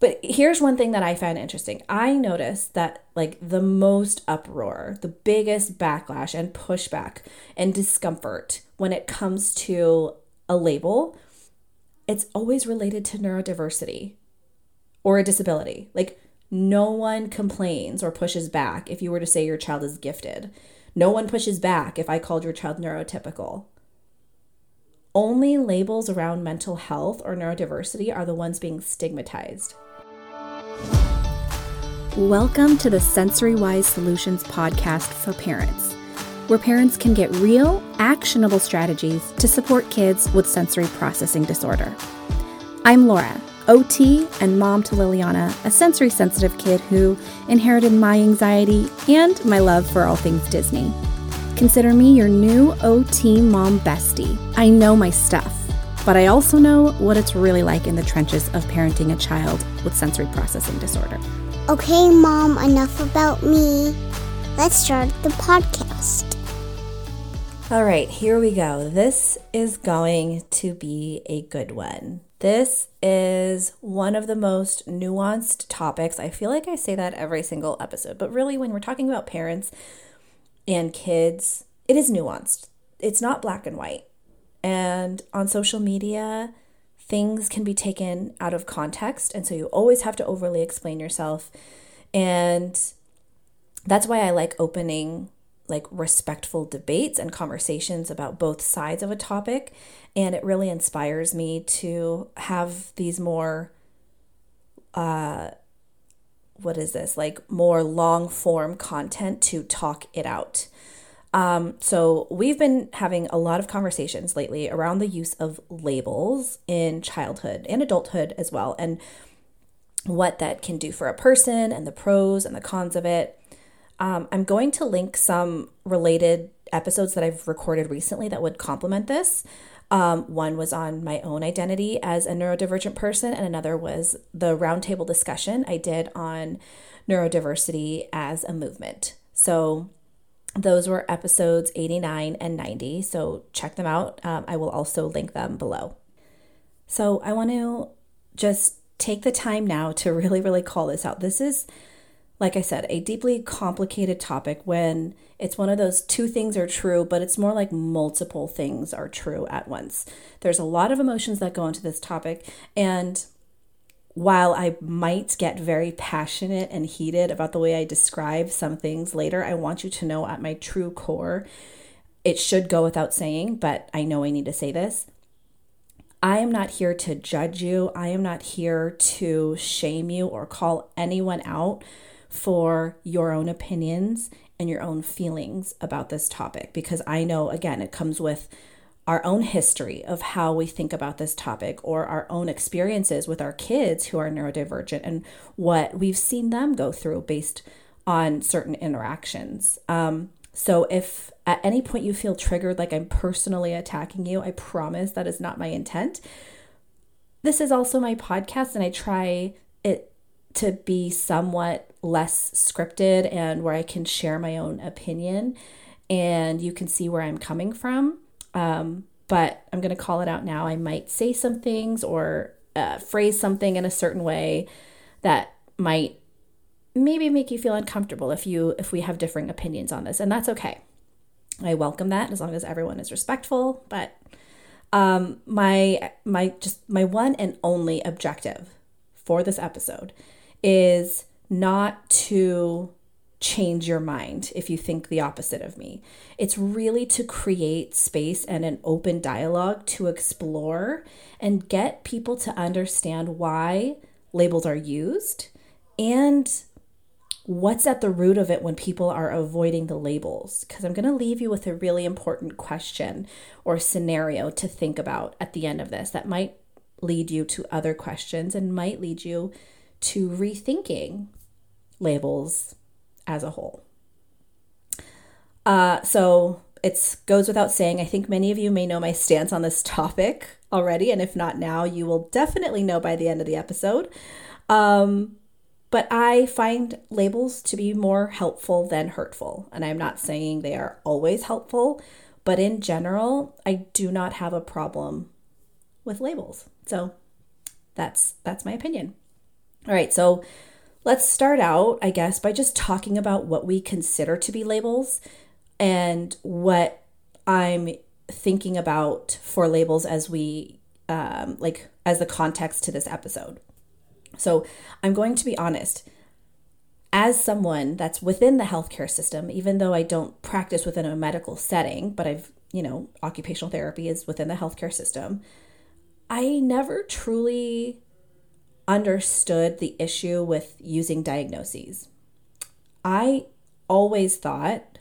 But here's one thing that I found interesting. I noticed that, like, the most uproar, the biggest backlash and pushback and discomfort when it comes to a label, it's always related to neurodiversity or a disability. Like, no one complains or pushes back if you were to say your child is gifted. No one pushes back if I called your child neurotypical. Only labels around mental health or neurodiversity are the ones being stigmatized. Welcome to the Sensory Wise Solutions podcast for parents, where parents can get real, actionable strategies to support kids with sensory processing disorder. I'm Laura, OT and mom to Liliana, a sensory sensitive kid who inherited my anxiety and my love for all things Disney. Consider me your new OT mom bestie. I know my stuff, but I also know what it's really like in the trenches of parenting a child with sensory processing disorder. Okay, Mom, enough about me. Let's start the podcast. All right, here we go. This is going to be a good one. This is one of the most nuanced topics. I feel like I say that every single episode, but really, when we're talking about parents and kids, it is nuanced. It's not black and white. And on social media, things can be taken out of context. And so you always have to overly explain yourself. And that's why I like opening like respectful debates and conversations about both sides of a topic. And it really inspires me to have these more, uh, what is this, like more long form content to talk it out. Um, so, we've been having a lot of conversations lately around the use of labels in childhood and adulthood as well, and what that can do for a person, and the pros and the cons of it. Um, I'm going to link some related episodes that I've recorded recently that would complement this. Um, one was on my own identity as a neurodivergent person, and another was the roundtable discussion I did on neurodiversity as a movement. So, those were episodes 89 and 90. So check them out. Um, I will also link them below. So I want to just take the time now to really, really call this out. This is, like I said, a deeply complicated topic when it's one of those two things are true, but it's more like multiple things are true at once. There's a lot of emotions that go into this topic. And while I might get very passionate and heated about the way I describe some things later, I want you to know at my true core, it should go without saying, but I know I need to say this. I am not here to judge you. I am not here to shame you or call anyone out for your own opinions and your own feelings about this topic because I know, again, it comes with our own history of how we think about this topic or our own experiences with our kids who are neurodivergent and what we've seen them go through based on certain interactions. Um, so if at any point you feel triggered, like I'm personally attacking you, I promise that is not my intent. This is also my podcast, and I try it to be somewhat less scripted and where I can share my own opinion and you can see where I'm coming from. Um, but I'm going to call it out now. I might say some things or uh, phrase something in a certain way that might maybe make you feel uncomfortable if you if we have differing opinions on this and that's okay i welcome that as long as everyone is respectful but um my my just my one and only objective for this episode is not to change your mind if you think the opposite of me. It's really to create space and an open dialogue to explore and get people to understand why labels are used and what's at the root of it when people are avoiding the labels. Because I'm going to leave you with a really important question or scenario to think about at the end of this that might lead you to other questions and might lead you to rethinking labels as a whole. Uh, so it goes without saying, I think many of you may know my stance on this topic already, and if not now, you will definitely know by the end of the episode. Um, but I find labels to be more helpful than hurtful, and I'm not saying they are always helpful, but in general, I do not have a problem with labels. So that's that's my opinion. All right, so let's start out, I guess, by just talking about what we consider to be labels and what I'm thinking about for labels as we, um, like, as the context to this episode. So I'm going to be honest. As someone that's within the healthcare system, even though I don't practice within a medical setting, but I've, you know, occupational therapy is within the healthcare system, I never truly understood the issue with using diagnoses. I always thought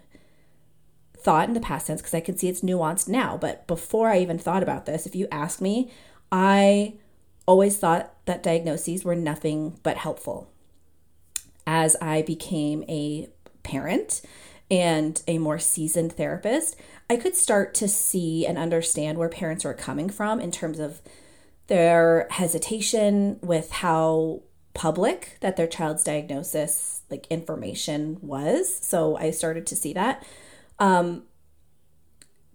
thought in the past tense because I can see it's nuanced now, but before I even thought about this, if you ask me, I always thought that diagnoses were nothing but helpful. As I became a parent and a more seasoned therapist, I could start to see and understand where parents were coming from in terms of their hesitation with how public that their child's diagnosis like information was. So i started to see that. Um,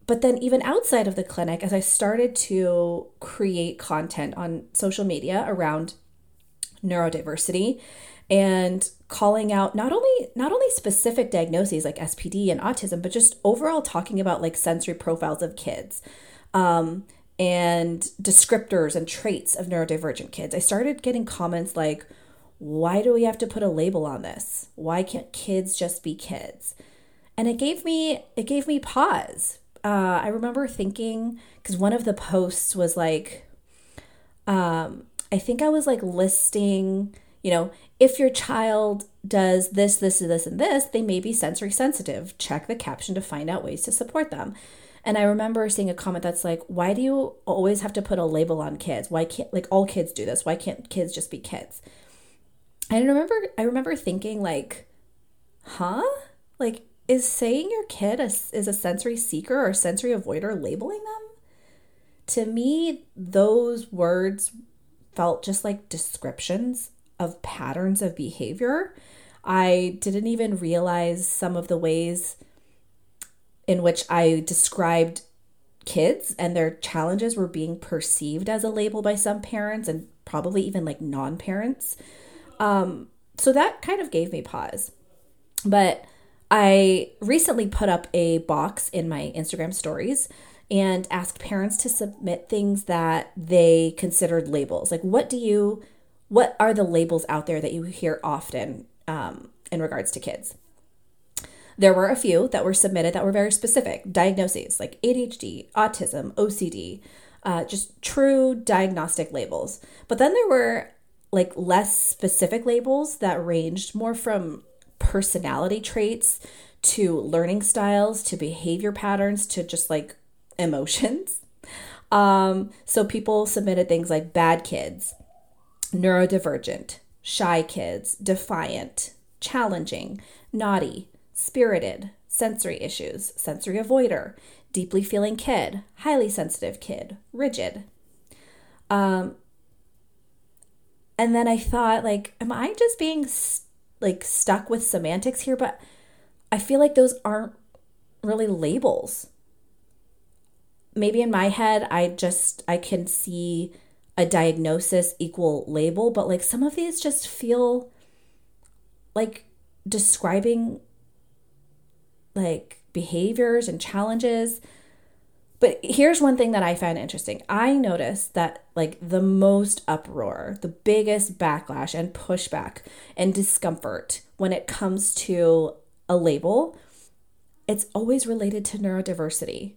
but then even outside of the clinic as i started to create content on social media around neurodiversity and calling out not only not only specific diagnoses like spd and autism but just overall talking about like sensory profiles of kids. Um, and descriptors and traits of neurodivergent kids, I started getting comments like, why do we have to put a label on this? Why can't kids just be kids? And it gave me it gave me pause. Uh, I remember thinking because one of the posts was like, um, I think I was like listing, you know, if your child does this, this, this, and this, they may be sensory sensitive. Check the caption to find out ways to support them. And I remember seeing a comment that's like, why do you always have to put a label on kids? Why can't, like, all kids do this? Why can't kids just be kids? And I remember, I remember thinking, like, huh? Like, is saying your kid a, is a sensory seeker or sensory avoider labeling them? To me, those words felt just like descriptions of patterns of behavior. I didn't even realize some of the ways in which I described kids and their challenges were being perceived as a label by some parents and probably even like non parents. Um, so that kind of gave me pause. But I recently put up a box in my Instagram stories and asked parents to submit things that they considered labels. Like, what do you, what are the labels out there that you hear often um, in regards to kids? There were a few that were submitted that were very specific diagnoses like ADHD, autism, OCD, uh, just true diagnostic labels. But then there were like less specific labels that ranged more from personality traits to learning styles to behavior patterns to just like emotions. Um, so people submitted things like bad kids, neurodivergent, shy kids, defiant, challenging, naughty, spirited, sensory issues, sensory avoider, deeply feeling kid, highly sensitive kid, rigid. Um, and then I thought, like, am I just being like stuck with semantics here? But I feel like those aren't really labels. Maybe in my head, I just I can see a diagnosis equal label, but like some of these just feel like describing like behaviors and challenges. But here's one thing that I found interesting. I noticed that like the most uproar, the biggest backlash and pushback and discomfort when it comes to a label, it's always related to neurodiversity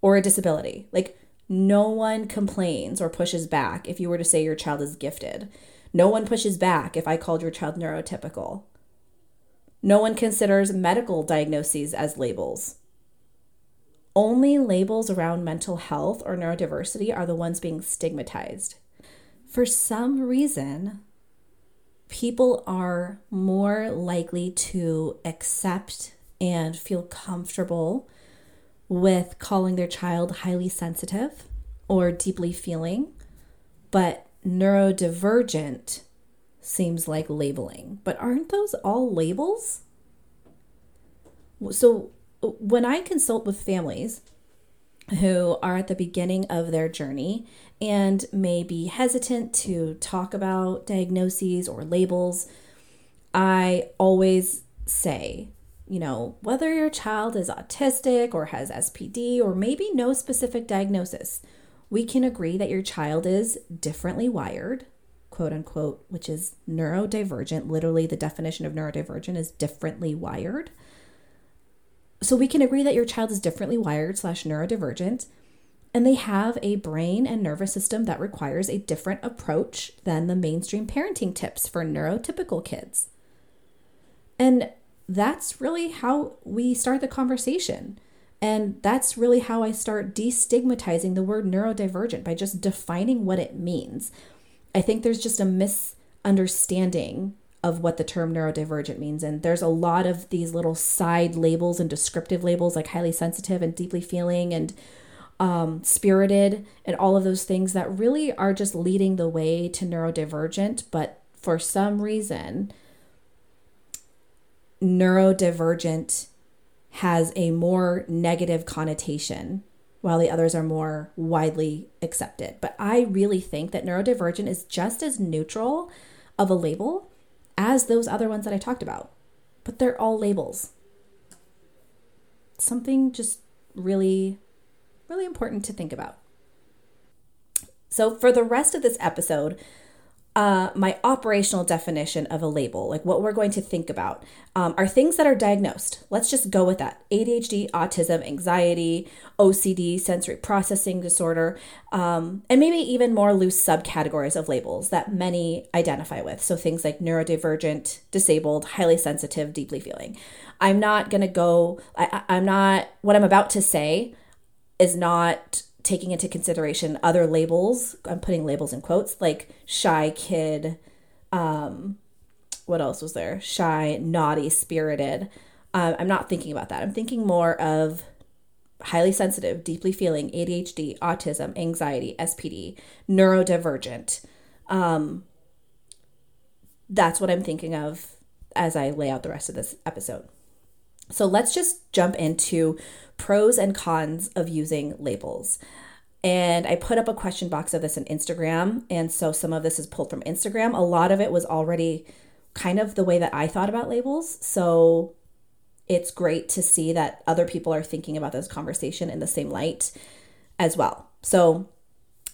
or a disability. Like no one complains or pushes back if you were to say your child is gifted. No one pushes back if I called your child neurotypical. No one considers medical diagnoses as labels. Only labels around mental health or neurodiversity are the ones being stigmatized. For some reason, people are more likely to accept and feel comfortable with calling their child highly sensitive or deeply feeling, but neurodivergent seems like labeling. But aren't those all labels? So when I consult with families who are at the beginning of their journey and may be hesitant to talk about diagnoses or labels, I always say, you know, whether your child is autistic or has SPD or maybe no specific diagnosis, we can agree that your child is differently wired, quote unquote, which is neurodivergent. Literally, the definition of neurodivergent is differently wired. So we can agree that your child is differently wired slash neurodivergent, and they have a brain and nervous system that requires a different approach than the mainstream parenting tips for neurotypical kids. And that's really how we start the conversation. And that's really how I start destigmatizing the word neurodivergent by just defining what it means. I think there's just a misunderstanding of what the term neurodivergent means. And there's a lot of these little side labels and descriptive labels like highly sensitive and deeply feeling and um, spirited and all of those things that really are just leading the way to neurodivergent. But for some reason, neurodivergent has a more negative connotation while the others are more widely accepted. But I really think that neurodivergent is just as neutral of a label as those other ones that I talked about. But they're all labels. Something just really, really important to think about. So, for the rest of this episode, uh, my operational definition of a label, like what we're going to think about, um, are things that are diagnosed. Let's just go with that ADHD, autism, anxiety, OCD, sensory processing disorder, um, and maybe even more loose subcategories of labels that many identify with. So things like neurodivergent, disabled, highly sensitive, deeply feeling. I'm not going to go, I, I'm not, what I'm about to say is not taking into consideration other labels i'm putting labels in quotes like shy kid um what else was there? Shy naughty spirited. Um, i'm not thinking about that. I'm thinking more of highly sensitive deeply feeling adhd autism anxiety spd neurodivergent. Um, that's what i'm thinking of as i lay out the rest of this episode. So let's just jump into pros and cons of using labels. And I put up a question box of this on Instagram. And so some of this is pulled from Instagram. A lot of it was already kind of the way that I thought about labels. So it's great to see that other people are thinking about this conversation in the same light as well. So,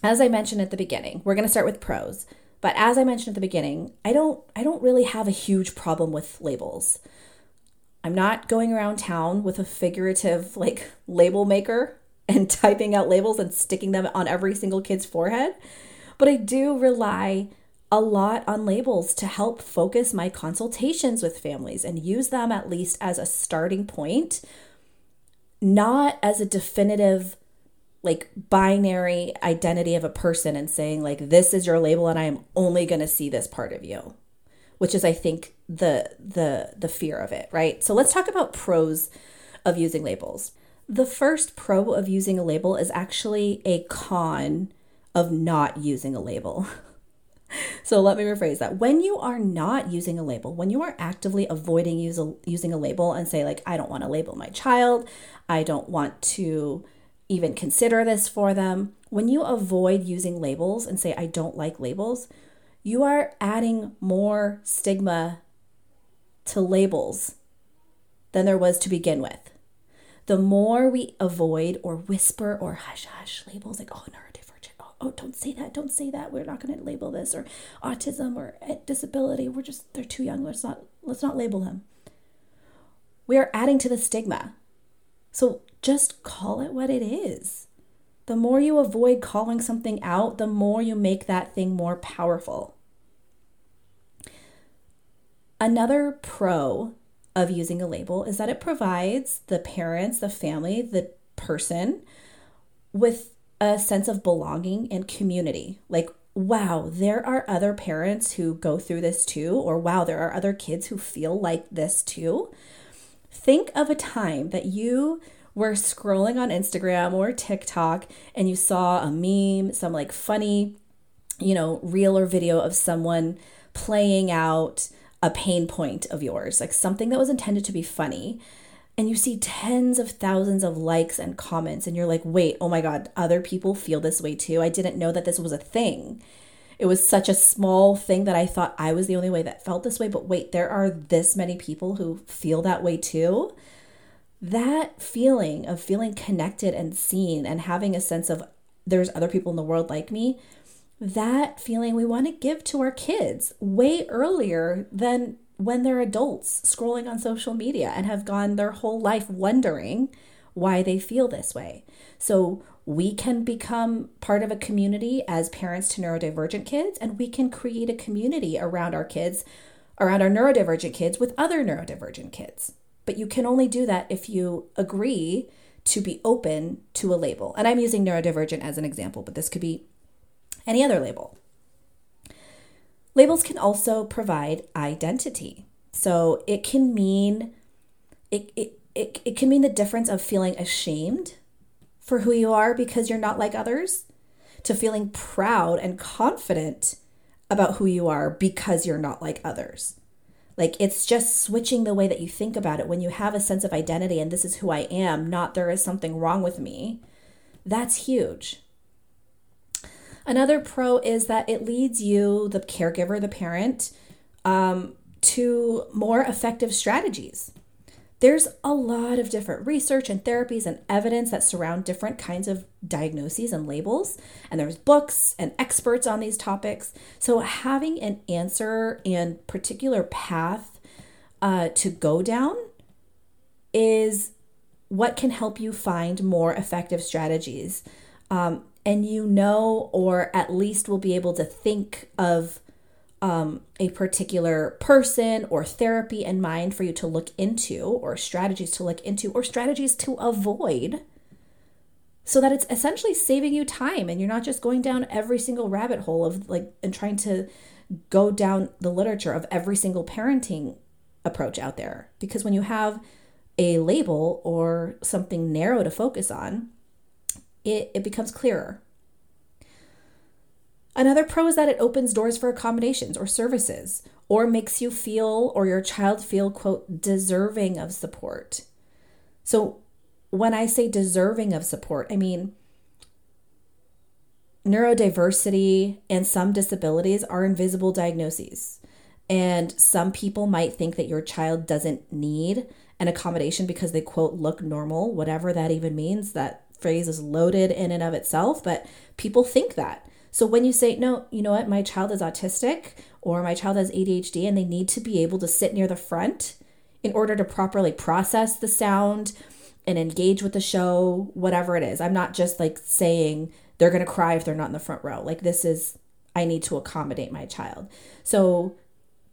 as I mentioned at the beginning, we're going to start with pros. But as I mentioned at the beginning, I don't I don't really have a huge problem with labels. I'm not going around town with a figurative like label maker and typing out labels and sticking them on every single kid's forehead, but I do rely a lot on labels to help focus my consultations with families and use them at least as a starting point, not as a definitive like binary identity of a person and saying like this is your label and I am only going to see this part of you which is I think the the the fear of it, right? So let's talk about pros of using labels. The first pro of using a label is actually a con of not using a label. so let me rephrase that. When you are not using a label, when you are actively avoiding use a, using a label and say like I don't want to label my child, I don't want to even consider this for them, when you avoid using labels and say I don't like labels, you are adding more stigma to labels than there was to begin with. The more we avoid or whisper or hush hush labels like, oh, neurodivergent, oh, oh don't say that, don't say that, we're not going to label this, or autism or disability, we're just, they're too young, let's not, let's not label them. We are adding to the stigma. So just call it what it is. The more you avoid calling something out, the more you make that thing more powerful. Another pro of using a label is that it provides the parents, the family, the person with a sense of belonging and community. Like, wow, there are other parents who go through this too, or wow, there are other kids who feel like this too. Think of a time that you were scrolling on Instagram or TikTok and you saw a meme, some like funny, you know, reel or video of someone playing out a pain point of yours, like something that was intended to be funny. and you see tens of thousands of likes and comments and you're like wait oh my god other people feel this way too i didn't know that this was a thing it was such a small thing that i thought i was the only way that felt this way but wait there are this many people who feel that way too that feeling of feeling connected and seen and having a sense of there's other people in the world like me that feeling we want to give to our kids way earlier than when they're adults scrolling on social media and have gone their whole life wondering why they feel this way. So we can become part of a community as parents to neurodivergent kids, and we can create a community around our kids, around our neurodivergent kids with other neurodivergent kids. But you can only do that if you agree to be open to a label. And I'm using neurodivergent as an example, but this could be any other label. Labels can also provide identity. So it can mean it, it, it, it can mean the difference of feeling ashamed for who you are because you're not like others to feeling proud and confident about who you are because you're not like others. Like it's just switching the way that you think about it when you have a sense of identity and this is who I am, not there is something wrong with me. That's huge. Another pro is that it leads you, the caregiver, the parent, um, to more effective strategies. There's a lot of different research and therapies and evidence that surround different kinds of diagnoses and labels. And there's books and experts on these topics. So, having an answer and particular path uh, to go down is what can help you find more effective strategies. Um, and you know, or at least will be able to think of um, a particular person or therapy in mind for you to look into, or strategies to look into, or strategies to avoid, so that it's essentially saving you time and you're not just going down every single rabbit hole of like and trying to go down the literature of every single parenting approach out there. Because when you have a label or something narrow to focus on, it, it becomes clearer. Another pro is that it opens doors for accommodations or services, or makes you feel or your child feel, quote, deserving of support. So when I say deserving of support, I mean neurodiversity and some disabilities are invisible diagnoses. And some people might think that your child doesn't need an accommodation because they, quote, look normal, whatever that even means. That phrase is loaded in and of itself, but people think that. So when you say, no, you know what, my child is autistic or my child has ADHD and they need to be able to sit near the front in order to properly process the sound and engage with the show, whatever it is. I'm not just like saying they're going to cry if they're not in the front row. Like this is, I need to accommodate my child. So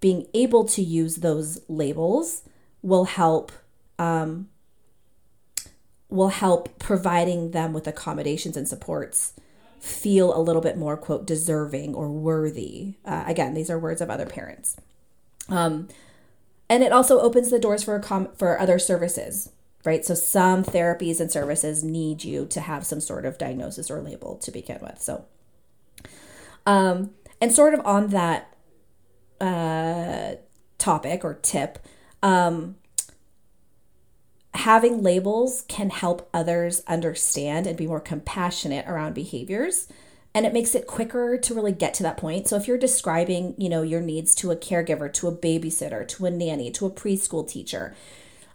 being able to use those labels will help um, will help providing them with accommodations and supports feel a little bit more quote deserving or worthy. Uh, again these are words of other parents. Um, and it also opens the doors for com- for other services right? So some therapies and services need you to have some sort of diagnosis or label to begin with. So um, and sort of on that uh, topic or tip um, having labels can help others understand and be more compassionate around behaviors and it makes it quicker to really get to that point. So if you're describing you know your needs to a caregiver to a babysitter to a nanny to a preschool teacher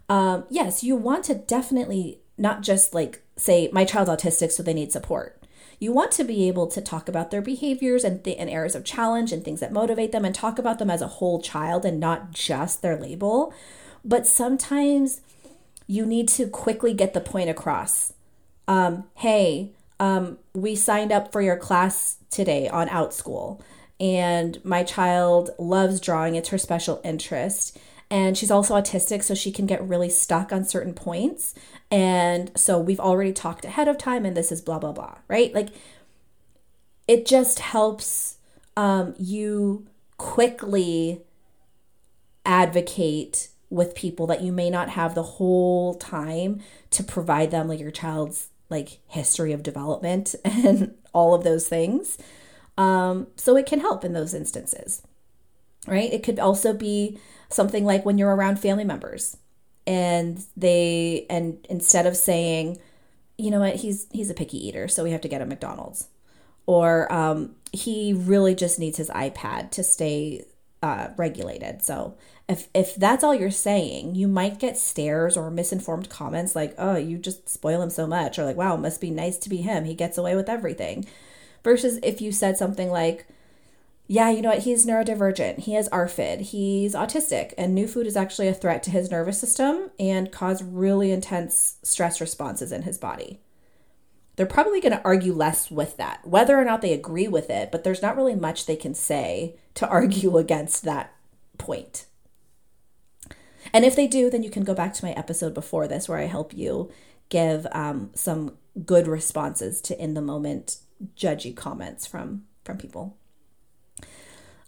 um, yes you want to definitely not just like say my child's autistic so they need support. You want to be able to talk about their behaviors and, th- and areas of challenge and things that motivate them and talk about them as a whole child and not just their label. But sometimes you need to quickly get the point across. Um, hey, um, we signed up for your class today on Outschool, and my child loves drawing, it's her special interest. And she's also autistic, so she can get really stuck on certain points. And so we've already talked ahead of time, and this is blah, blah, blah, right? Like it just helps um, you quickly advocate with people that you may not have the whole time to provide them like your child's like history of development and all of those things. Um, so it can help in those instances, right? It could also be something like when you're around family members and they and instead of saying you know what he's he's a picky eater so we have to get him mcdonald's or um, he really just needs his ipad to stay uh, regulated so if if that's all you're saying you might get stares or misinformed comments like oh you just spoil him so much or like wow must be nice to be him he gets away with everything versus if you said something like yeah, you know what? He's neurodivergent. He has ARFID. He's autistic. And new food is actually a threat to his nervous system and cause really intense stress responses in his body. They're probably going to argue less with that, whether or not they agree with it, but there's not really much they can say to argue against that point. And if they do, then you can go back to my episode before this where I help you give um, some good responses to in the moment judgy comments from from people.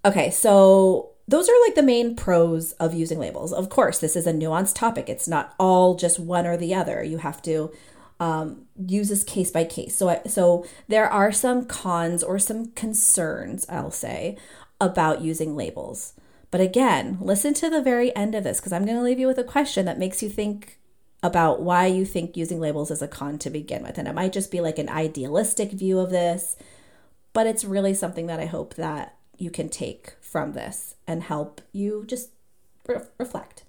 Okay, so those are like the main pros of using labels. Of course, this is a nuanced topic. It's not all just one or the other. You have to um, use this case by case. So, I, so there are some cons or some concerns, I'll say, about using labels. But again, listen to the very end of this because I'm going to leave you with a question that makes you think about why you think using labels is a con to begin with. And it might just be like an idealistic view of this, but it's really something that I hope that you can take from this and help you just re- reflect.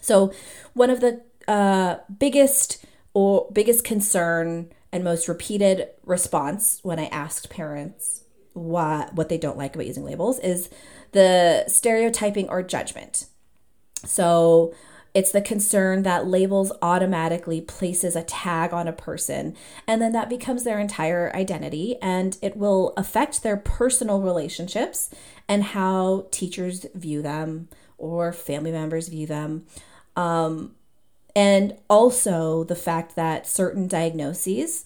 So, one of the uh, biggest or biggest concern and most repeated response when I asked parents what what they don't like about using labels is the stereotyping or judgment. So, it's the concern that labels automatically places a tag on a person and then that becomes their entire identity and it will affect their personal relationships and how teachers view them or family members view them. Um, and also the fact that certain diagnoses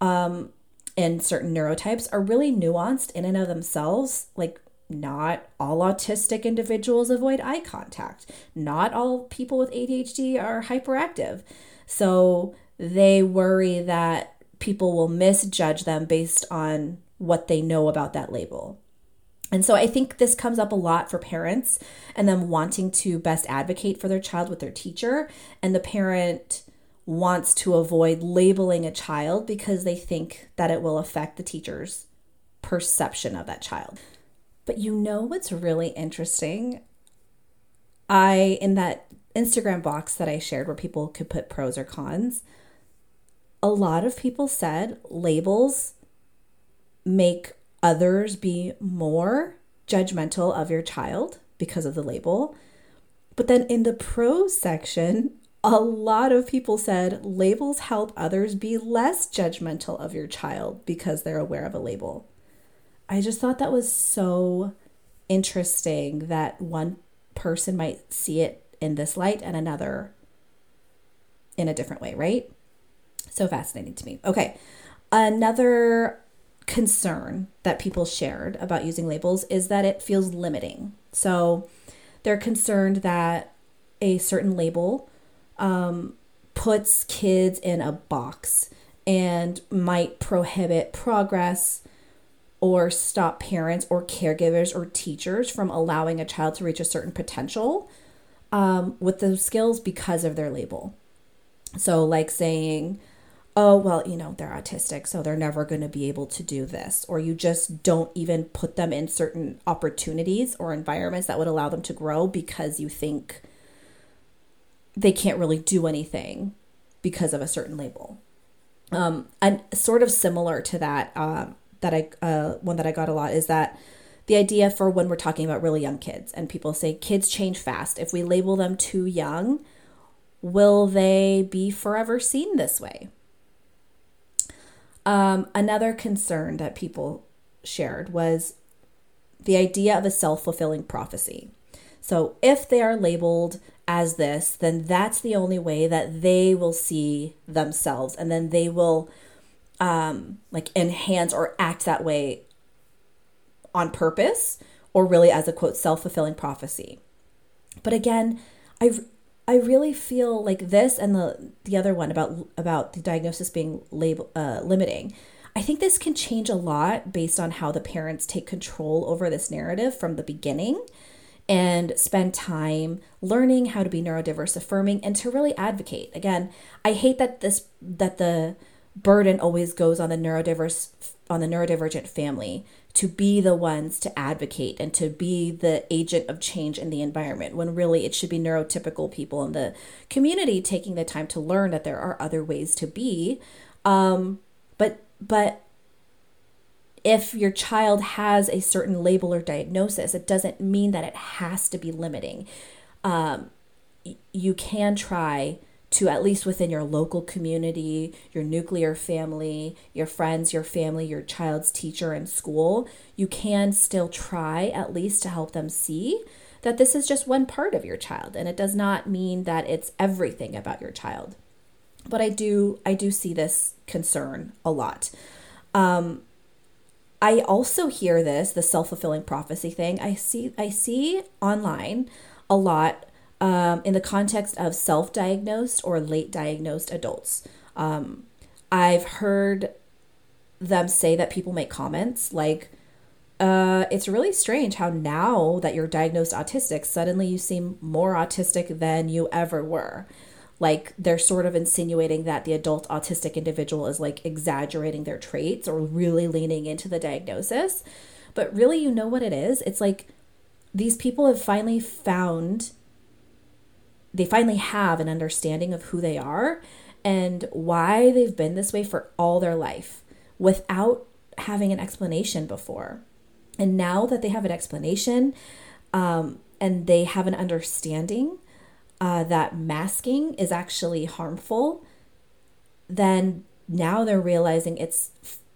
um, and certain neurotypes are really nuanced in and of themselves. Like not all autistic individuals avoid eye contact. Not all people with ADHD are hyperactive. So they worry that people will misjudge them based on what they know about that label. And so I think this comes up a lot for parents and them wanting to best advocate for their child with their teacher. And the parent wants to avoid labeling a child because they think that it will affect the teacher's perception of that child. But you know what's really interesting? I, in that Instagram box that I shared where people could put pros or cons, a lot of people said labels make others be more judgmental of your child because of the label. But then in the pros section, a lot of people said labels help others be less judgmental of your child because they're aware of a label. I just thought that was so interesting that one person might see it in this light and another in a different way, right? So fascinating to me. Okay. Another concern that people shared about using labels is that it feels limiting. So they're concerned that a certain label um, puts kids in a box and might prohibit progress or stop parents or caregivers or teachers from allowing a child to reach a certain potential um, with those skills because of their label. So, like saying, oh, well, you know, they're autistic, so they're never going to be able to do this. Or you just don't even put them in certain opportunities or environments that would allow them to grow because you think they can't really do anything because of a certain label. Um, and sort of similar to that, um, that I uh, one that I got a lot is that the idea for when we're talking about really young kids and people say kids change fast. If we label them too young, will they be forever seen this way? Um, another concern that people shared was the idea of a self fulfilling prophecy. So if they are labeled as this, then that's the only way that they will see themselves and then they will um, like enhance or act that way on purpose or really as a quote self-fulfilling prophecy but again i i really feel like this and the the other one about about the diagnosis being label uh, limiting i think this can change a lot based on how the parents take control over this narrative from the beginning and spend time learning how to be neurodiverse affirming and to really advocate. Again, I hate that this that the burden always goes on the neurodiverse on the neurodivergent family to be the ones to advocate and to be the agent of change in the environment when really it should be neurotypical people in the community taking the time to learn that there are other ways to be. Um, but but if your child has a certain label or diagnosis it doesn't mean that it has to be limiting. Um, you can try to at least within your local community, your nuclear family, your friends, your family, your child's teacher and school, you can still try at least to help them see that this is just one part of your child and it does not mean that it's everything about your child. But I do I do see this concern a lot. Um, I also hear this the self-fulfilling prophecy thing. I see I see online a lot um, in the context of self diagnosed or late diagnosed adults. Um, I've heard them say that people make comments like, uh, it's really strange how now that you're diagnosed autistic, suddenly you seem more autistic than you ever were. Like they're sort of insinuating that the adult autistic individual is like exaggerating their traits or really leaning into the diagnosis. But really, you know what it is? It's like these people have finally found they finally have an understanding of who they are and why they've been this way for all their life without having an explanation before. And now that they have an explanation um, and they have an understanding uh, that masking is actually harmful, then now they're realizing it's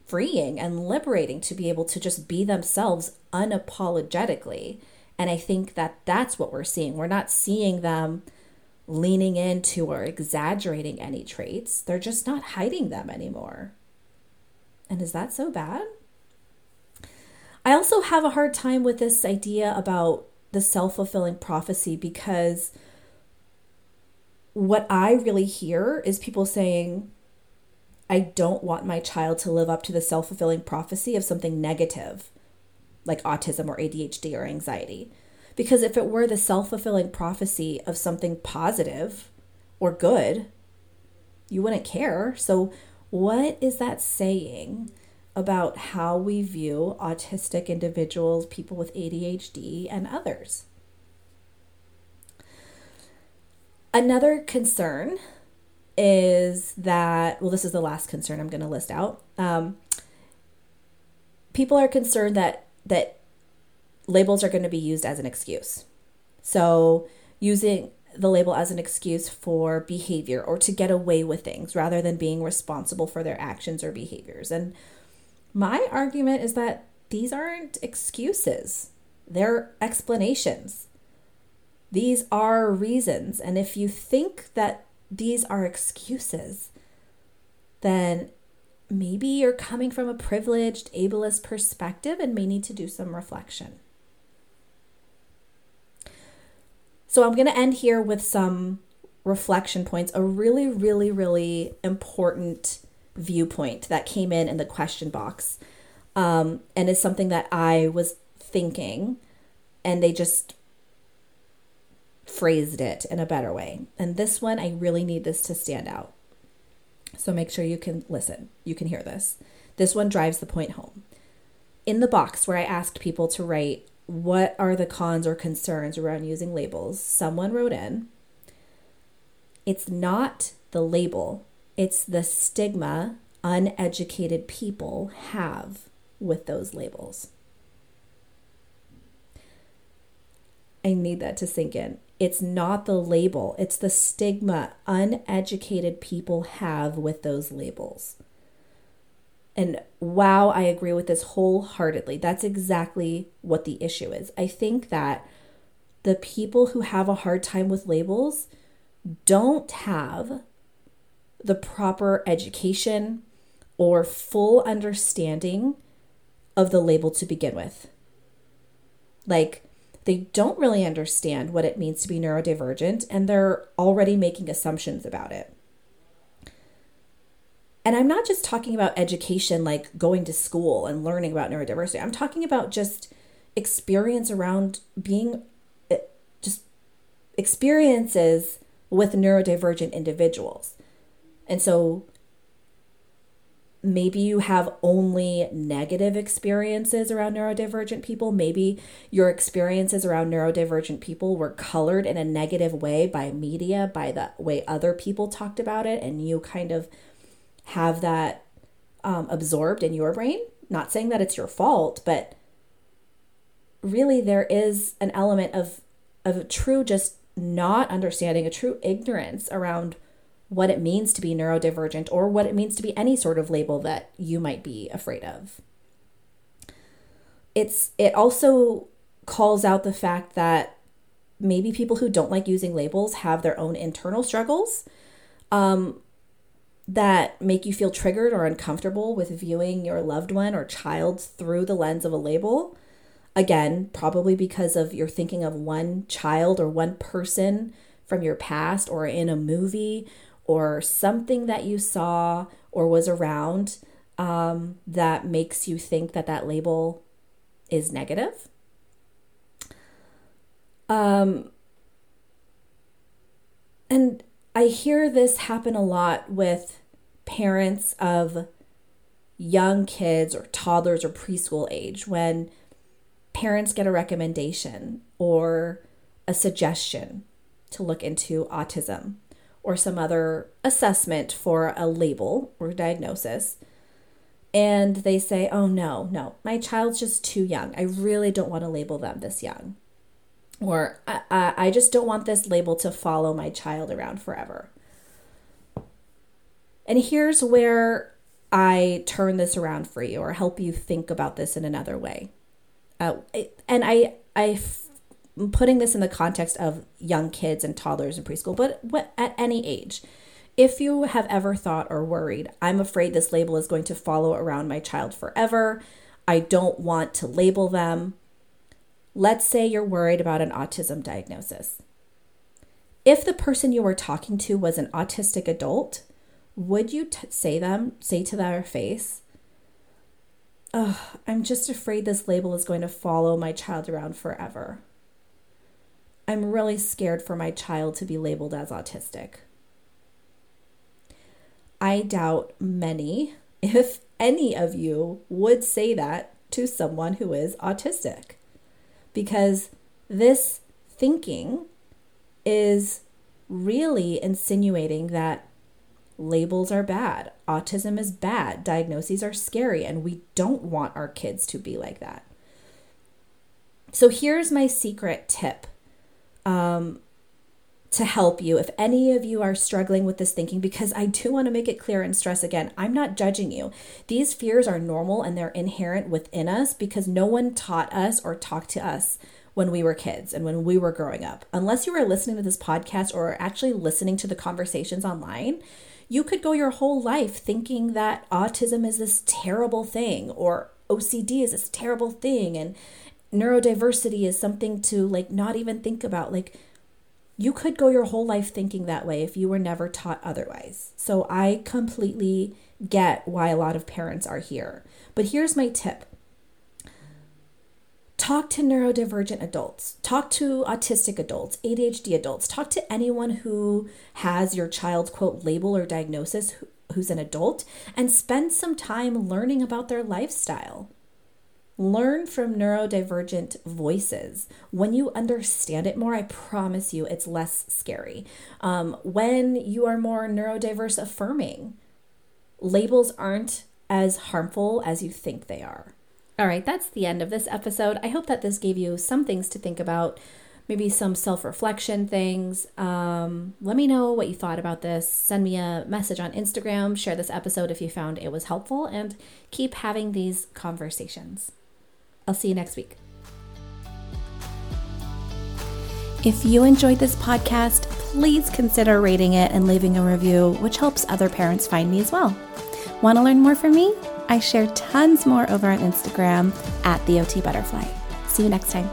freeing and liberating to be able to just be themselves unapologetically. And I think that that's what we're seeing. We're not seeing them leaning into or exaggerating any traits. They're just not hiding them anymore. And is that so bad? I also have a hard time with this idea about the self fulfilling prophecy because what I really hear is people saying, I don't want my child to live up to the self fulfilling prophecy of something negative, like autism or ADHD or anxiety. Because if it were the self fulfilling prophecy of something positive or good, you wouldn't care. So, what is that saying about how we view autistic individuals, people with ADHD, and others? Another concern is that, well, this is the last concern I'm going to list out. Um, people are concerned that that labels are going to be used as an excuse. So, using the label as an excuse for behavior or to get away with things rather than being responsible for their actions or behaviors. And my argument is that these aren't excuses, they're explanations. These are reasons. And if you think that these are excuses, then maybe you're coming from a privileged, ableist perspective and may need to do some reflection. So I'm going to end here with some reflection points, a really, really, really important viewpoint that came in in the question box. Um, and is something that I was thinking, and they just phrased it in a better way. And this one, I really need this to stand out. So make sure you can listen, you can hear this. This one drives the point home. In the box where I asked people to write what are the cons or concerns around using labels? Someone wrote in, it's not the label, it's the stigma uneducated people have with those labels. I need that to sink in. It's not the label, it's the stigma uneducated people have with those labels. And wow, I agree with this wholeheartedly. That's exactly what the issue is. I think that the people who have a hard time with labels don't have the proper education or full understanding of the label to begin with. Like, they don't really understand what it means to be neurodivergent and they're already making assumptions about it. And I'm not just talking about education, like going to school and learning about neurodiversity. I'm talking about just experience around being eh, just experiences with neurodivergent individuals. And so maybe you have only negative experiences around neurodivergent people. Maybe your experiences around neurodivergent people were colored in a negative way by media, by the way other people talked about it, and you kind of have that um, absorbed in your brain. Not saying that it's your fault, but really there is an element of of true just not understanding, a true ignorance around what it means to be neurodivergent or what it means to be any sort of label that you might be afraid of. It's it also calls out the fact that maybe people who don't like using labels have their own internal struggles um, that make you feel triggered or uncomfortable with viewing your loved one or child through the lens of a label. Again, probably because of you're thinking of one child or one person from your past or in a movie or something that you saw or was around um, that makes you think that that label is negative. Um, and I hear this happen a lot with parents of young kids or toddlers or preschool age when parents get a recommendation or a suggestion to look into autism or some other assessment for a label or diagnosis. And they say, oh no, no, my child's just too young. I really don't want to label them this young. Or I, I, just don't want this label to follow my child around forever. And here's where I turn this around for you or help you think about this in another way. Uh, and I, I putting this in the context of young kids and toddlers in preschool, but what, at any age. If you have ever thought or worried, I'm afraid this label is going to follow around my child forever, I don't want to label them. Let's say you're worried about an autism diagnosis. If the person you were talking to was an autistic adult, would you t- say them say to their face, "Ugh, I'm just afraid this label is going to follow my child around forever." I'm really scared for my child to be labeled as autistic. I doubt many, if any of you, would say that to someone who is autistic because this thinking is really insinuating that labels are bad, autism is bad, diagnoses are scary, and we don't want our kids to be like that. So here's my secret tip um, to help you if any of you are struggling with this thinking, because I do want to make it clear and stress again I'm not judging you. These fears are normal and they're inherent within us because no one taught us or talked to us when we were kids and when we were growing up. Unless you were listening to this podcast or actually listening to the conversations online, you could go your whole life thinking that autism is this terrible thing or OCD is this terrible thing and neurodiversity is something to like not even think about like you could go your whole life thinking that way if you were never taught otherwise. So I completely get why a lot of parents are here. But here's my tip talk to neurodivergent adults, talk to autistic adults, ADHD adults, talk to anyone who has your child's quote label or diagnosis who's an adult, and spend some time learning about their lifestyle. Learn from neurodivergent voices. When you understand it more, I promise you it's less scary. Um, when you are more neurodiverse affirming, labels aren't as harmful as you think they are. All right, that's the end of this episode. I hope that this gave you some things to think about, maybe some self reflection things. Um, let me know what you thought about this. Send me a message on Instagram, share this episode if you found it was helpful, and keep having these conversations. I'll see you next week. If you enjoyed this podcast, please consider rating it and leaving a review, which helps other parents find me as well. Want to learn more from me? I share tons more over on Instagram at the OT Butterfly. See you next time.